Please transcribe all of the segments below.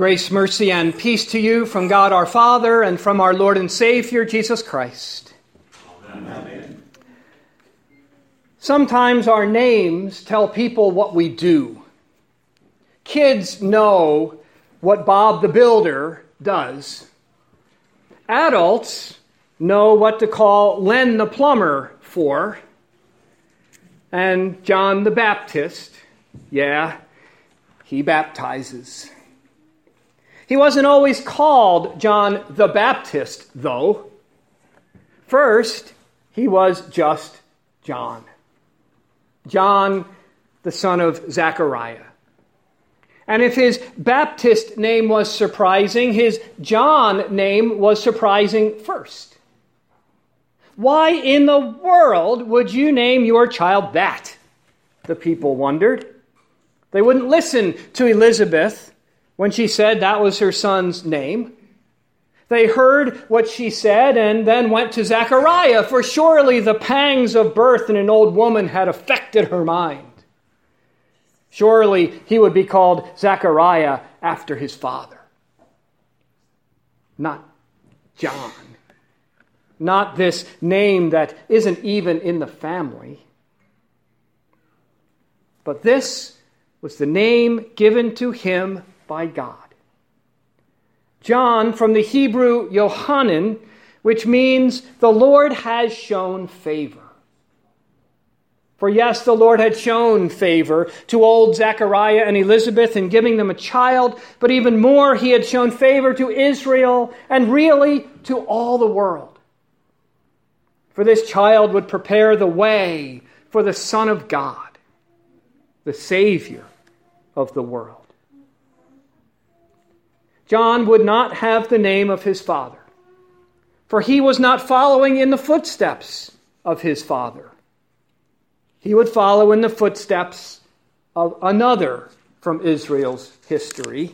Grace, mercy, and peace to you from God our Father and from our Lord and Savior, Jesus Christ. Amen. Sometimes our names tell people what we do. Kids know what Bob the Builder does. Adults know what to call Len the Plumber for. And John the Baptist, yeah, he baptizes. He wasn't always called John the Baptist, though. First, he was just John. John, the son of Zechariah. And if his Baptist name was surprising, his John name was surprising first. Why in the world would you name your child that? The people wondered. They wouldn't listen to Elizabeth when she said that was her son's name. They heard what she said and then went to Zechariah, for surely the pangs of birth in an old woman had affected her mind. Surely he would be called Zechariah after his father, not John. Not this name that isn't even in the family. But this was the name given to him by God. John from the Hebrew Yohanan, which means the Lord has shown favor. For yes, the Lord had shown favor to old Zechariah and Elizabeth in giving them a child, but even more, he had shown favor to Israel and really to all the world. For this child would prepare the way for the Son of God, the Savior of the world. John would not have the name of his father, for he was not following in the footsteps of his father. He would follow in the footsteps of another from Israel's history,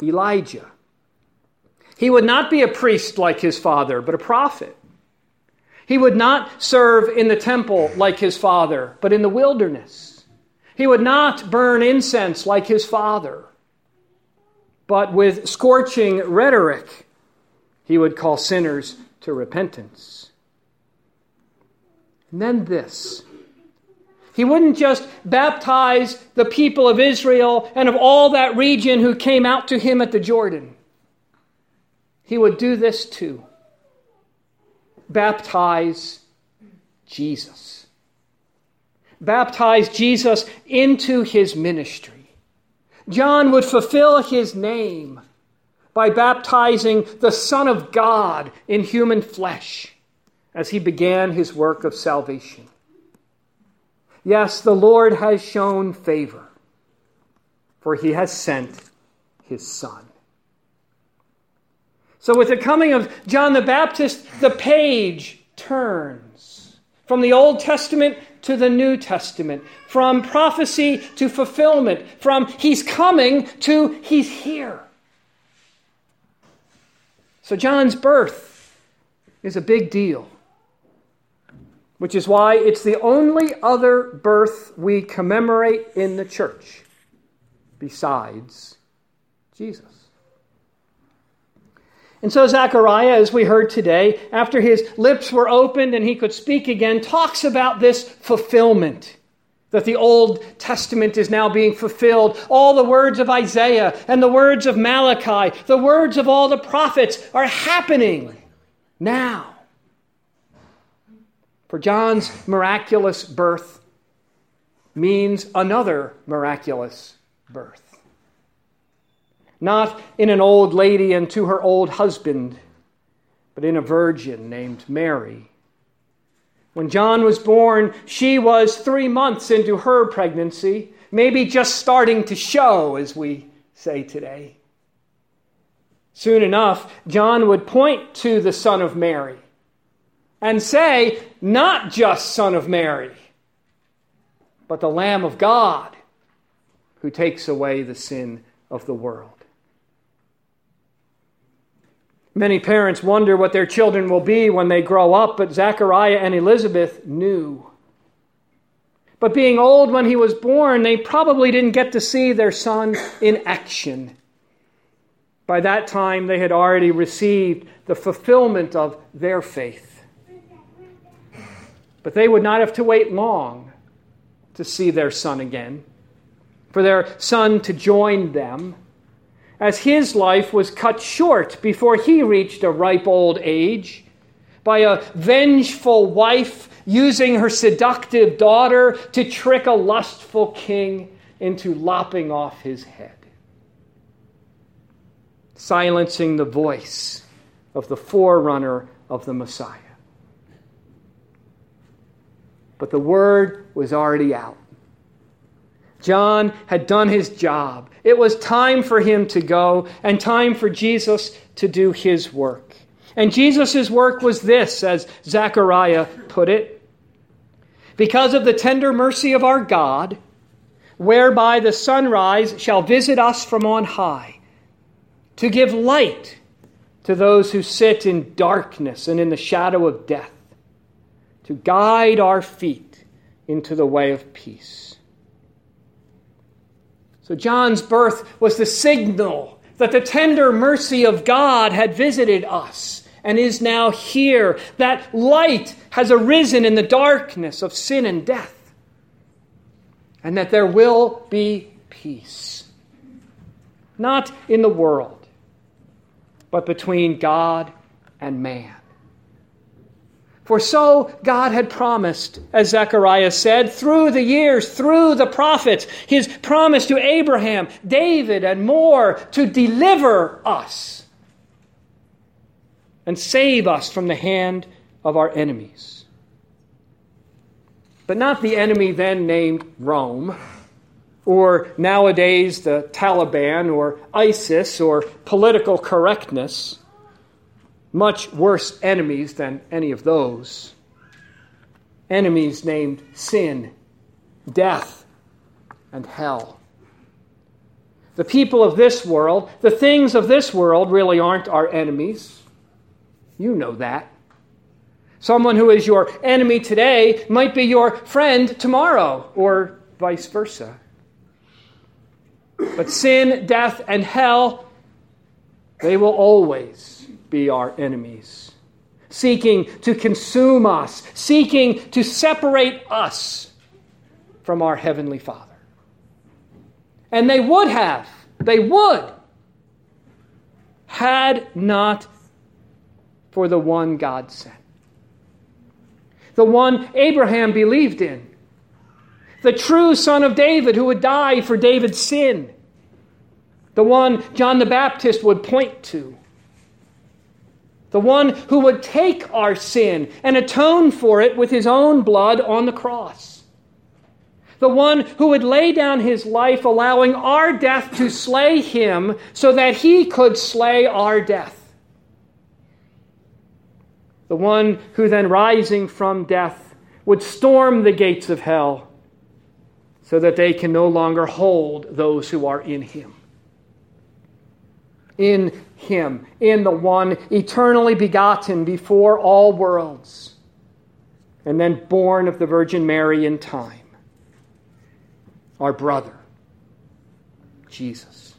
Elijah. He would not be a priest like his father, but a prophet. He would not serve in the temple like his father, but in the wilderness. He would not burn incense like his father, but with scorching rhetoric, he would call sinners to repentance. And then this. He wouldn't just baptize the people of Israel and of all that region who came out to him at the Jordan. He would do this too baptize Jesus. Baptize Jesus into his ministry. John would fulfill his name by baptizing the Son of God in human flesh as he began his work of salvation. Yes, the Lord has shown favor, for he has sent his Son. So, with the coming of John the Baptist, the page turns from the Old Testament to the New Testament, from prophecy to fulfillment, from he's coming to he's here. So John's birth is a big deal, which is why it's the only other birth we commemorate in the church besides Jesus. And so Zechariah, as we heard today, after his lips were opened and he could speak again, talks about this fulfillment. That the Old Testament is now being fulfilled. All the words of Isaiah and the words of Malachi, the words of all the prophets are happening now. For John's miraculous birth means another miraculous birth not in an old lady and to her old husband, but in a virgin named Mary. When John was born, she was three months into her pregnancy, maybe just starting to show, as we say today. Soon enough, John would point to the Son of Mary and say, not just Son of Mary, but the Lamb of God who takes away the sin of the world. Many parents wonder what their children will be when they grow up, but Zachariah and Elizabeth knew. But being old when he was born, they probably didn't get to see their son in action. By that time, they had already received the fulfillment of their faith. But they would not have to wait long to see their son again, for their son to join them, as his life was cut short before he reached a ripe old age by a vengeful wife using her seductive daughter to trick a lustful king into lopping off his head, silencing the voice of the forerunner of the Messiah. But the word was already out. John had done his job. It was time for him to go and time for Jesus to do his work. And Jesus' work was this, as Zechariah put it because of the tender mercy of our God, whereby the sunrise shall visit us from on high, to give light to those who sit in darkness and in the shadow of death, to guide our feet into the way of peace. So, John's birth was the signal that the tender mercy of God had visited us and is now here. That light has arisen in the darkness of sin and death. And that there will be peace. Not in the world, but between God and man. For so God had promised, as Zechariah said, through the years, through the prophets, his promise to Abraham, David, and more to deliver us and save us from the hand of our enemies. But not the enemy then named Rome, or nowadays the Taliban, or ISIS, or political correctness. Much worse enemies than any of those. Enemies named sin, death, and hell. The people of this world, the things of this world, really aren't our enemies. You know that. Someone who is your enemy today might be your friend tomorrow, or vice versa. But sin, death, and hell, they will always be our enemies, seeking to consume us, seeking to separate us from our Heavenly Father. And they would have, they would, had not for the one God sent. The one Abraham believed in. The true son of David who would die for David's sin. The one John the Baptist would point to. The one who would take our sin and atone for it with his own blood on the cross. The one who would lay down his life, allowing our death to slay him so that he could slay our death the one who then rising from death would storm the gates of hell so that they can no longer hold those who are in him. In him, in the one eternally begotten before all worlds, and then born of the Virgin Mary in time, our brother, Jesus.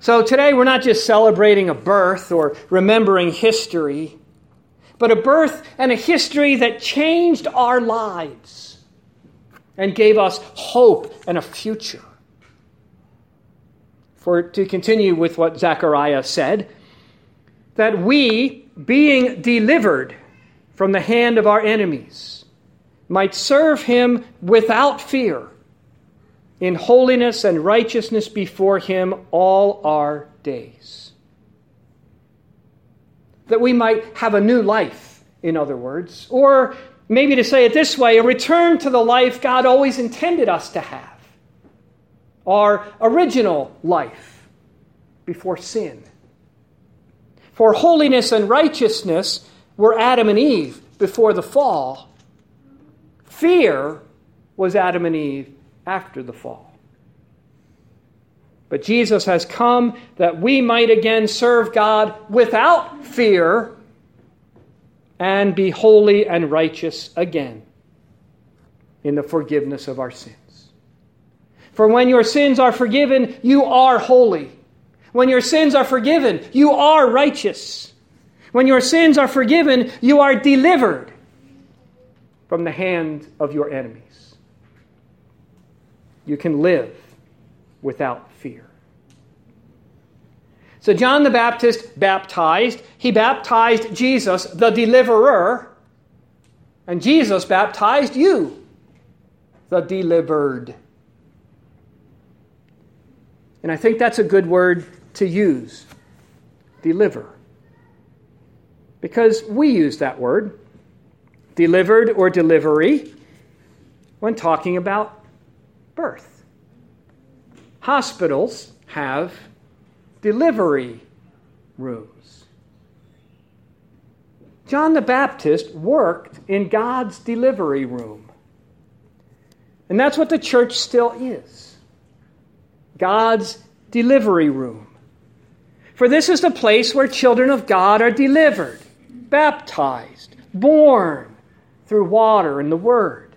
So today we're not just celebrating a birth or remembering history, but a birth and a history that changed our lives and gave us hope and a future. For to continue with what Zechariah said, that we, being delivered from the hand of our enemies, might serve him without fear in holiness and righteousness before Him all our days. That we might have a new life, in other words, or maybe to say it this way, a return to the life God always intended us to have, our original life before sin. For holiness and righteousness were Adam and Eve before the fall. Fear was Adam and Eve after the fall. But Jesus has come that we might again serve God without fear and be holy and righteous again in the forgiveness of our sins. For when your sins are forgiven, you are holy When your sins are forgiven, you are righteous. When your sins are forgiven, you are delivered from the hand of your enemies. You can live without fear. So, John the Baptist baptized. He baptized Jesus, the deliverer, and Jesus baptized you, the delivered. And I think that's a good word to use deliver. Because we use that word, delivered or delivery, when talking about birth. Hospitals have delivery rooms. John the Baptist worked in God's delivery room. And that's what the church still is God's delivery room. For this is the place where children of God are delivered, baptized, born through water and the Word.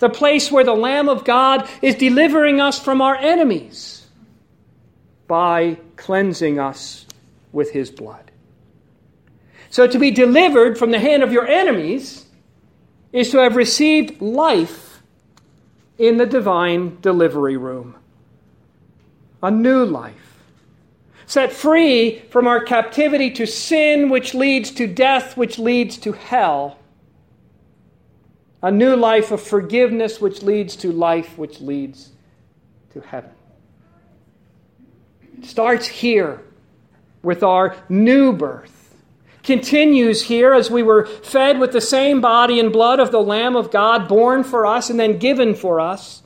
The place where the Lamb of God is delivering us from our enemies by cleansing us with His blood. So, to be delivered from the hand of your enemies is to have received life in the divine delivery room a new life. Set free from our captivity to sin, which leads to death, which leads to hell. A new life of forgiveness, which leads to life, which leads to heaven. It starts here with our new birth. Continues here as we were fed with the same body and blood of the Lamb of God, born for us and then given for us.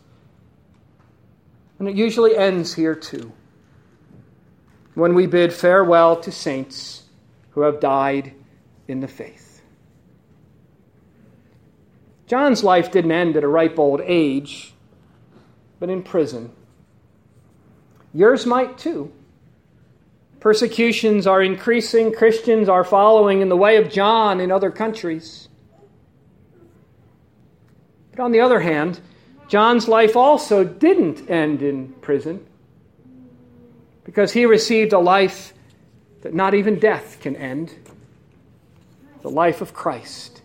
And it usually ends here too, when we bid farewell to saints who have died in the faith. John's life didn't end at a ripe old age, but in prison. Yours might too. Persecutions are increasing. Christians are following in the way of John in other countries. But on the other hand, John's life also didn't end in prison because he received a life that not even death can end the life of Christ.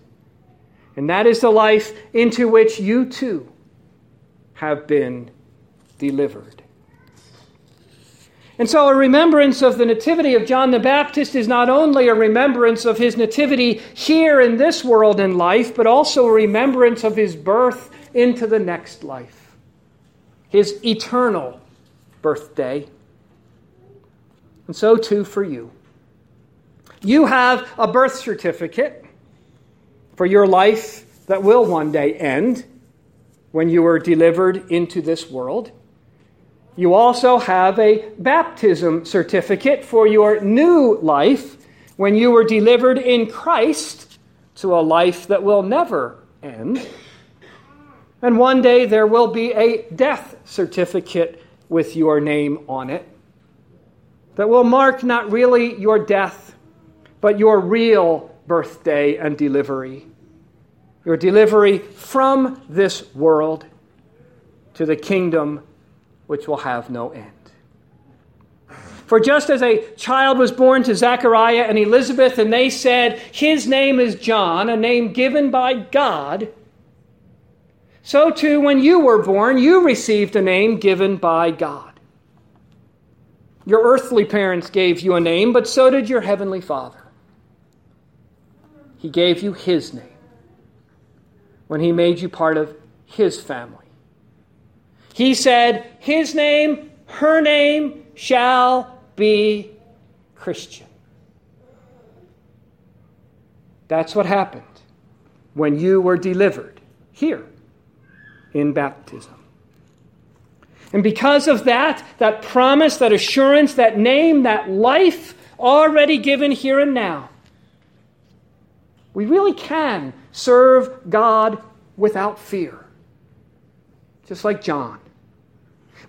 And that is the life into which you too have been delivered. And so, a remembrance of the nativity of John the Baptist is not only a remembrance of his nativity here in this world and life, but also a remembrance of his birth into the next life, his eternal birthday. And so too for you. You have a birth certificate for your life that will one day end when you are delivered into this world. You also have a baptism certificate for your new life when you were delivered in Christ to a life that will never end. And one day there will be a death certificate with your name on it that will mark not really your death, but your real birthday and delivery. Your delivery from this world to the kingdom which will have no end. For just as a child was born to Zechariah and Elizabeth, and they said, His name is John, a name given by God, so too, when you were born, you received a name given by God. Your earthly parents gave you a name, but so did your heavenly Father. He gave you His name when He made you part of His family. He said, His name, her name shall be Christian. That's what happened when you were delivered here in baptism. And because of that, that promise, that assurance, that name, that life already given here and now, we really can serve God without fear. Just like John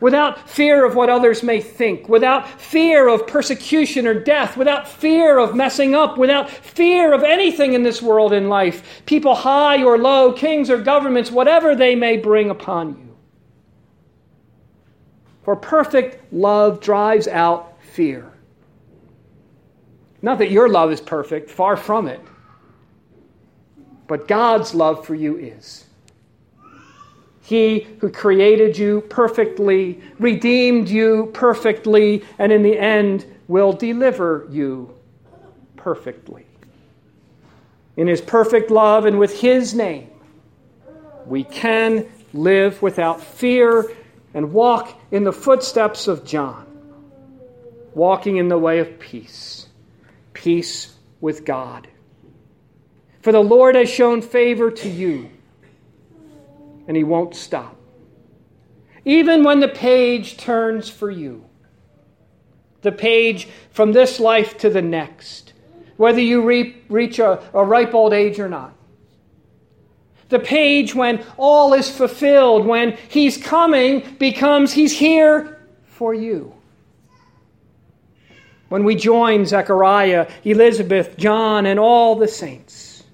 without fear of what others may think, without fear of persecution or death, without fear of messing up, without fear of anything in this world in life, people high or low, kings or governments, whatever they may bring upon you. For perfect love drives out fear. Not that your love is perfect, far from it, but God's love for you is. He who created you perfectly, redeemed you perfectly, and in the end will deliver you perfectly. In His perfect love and with His name, we can live without fear and walk in the footsteps of John, walking in the way of peace, peace with God. For the Lord has shown favor to you, and He won't stop. Even when the page turns for you, the page from this life to the next, whether you reach a, a ripe old age or not. The page when all is fulfilled, when He's coming, becomes He's here for you. When we join Zechariah, Elizabeth, John, and all the saints,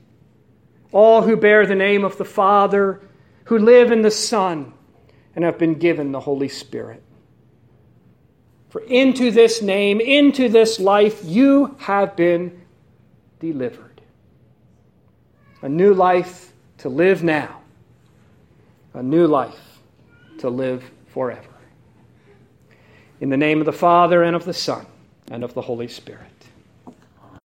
all who bear the name of the Father, who live in the Son, and have been given the Holy Spirit. For into this name, into this life, you have been delivered. A new life to live now, a new life to live forever. In the name of the Father, and of the Son, and of the Holy Spirit.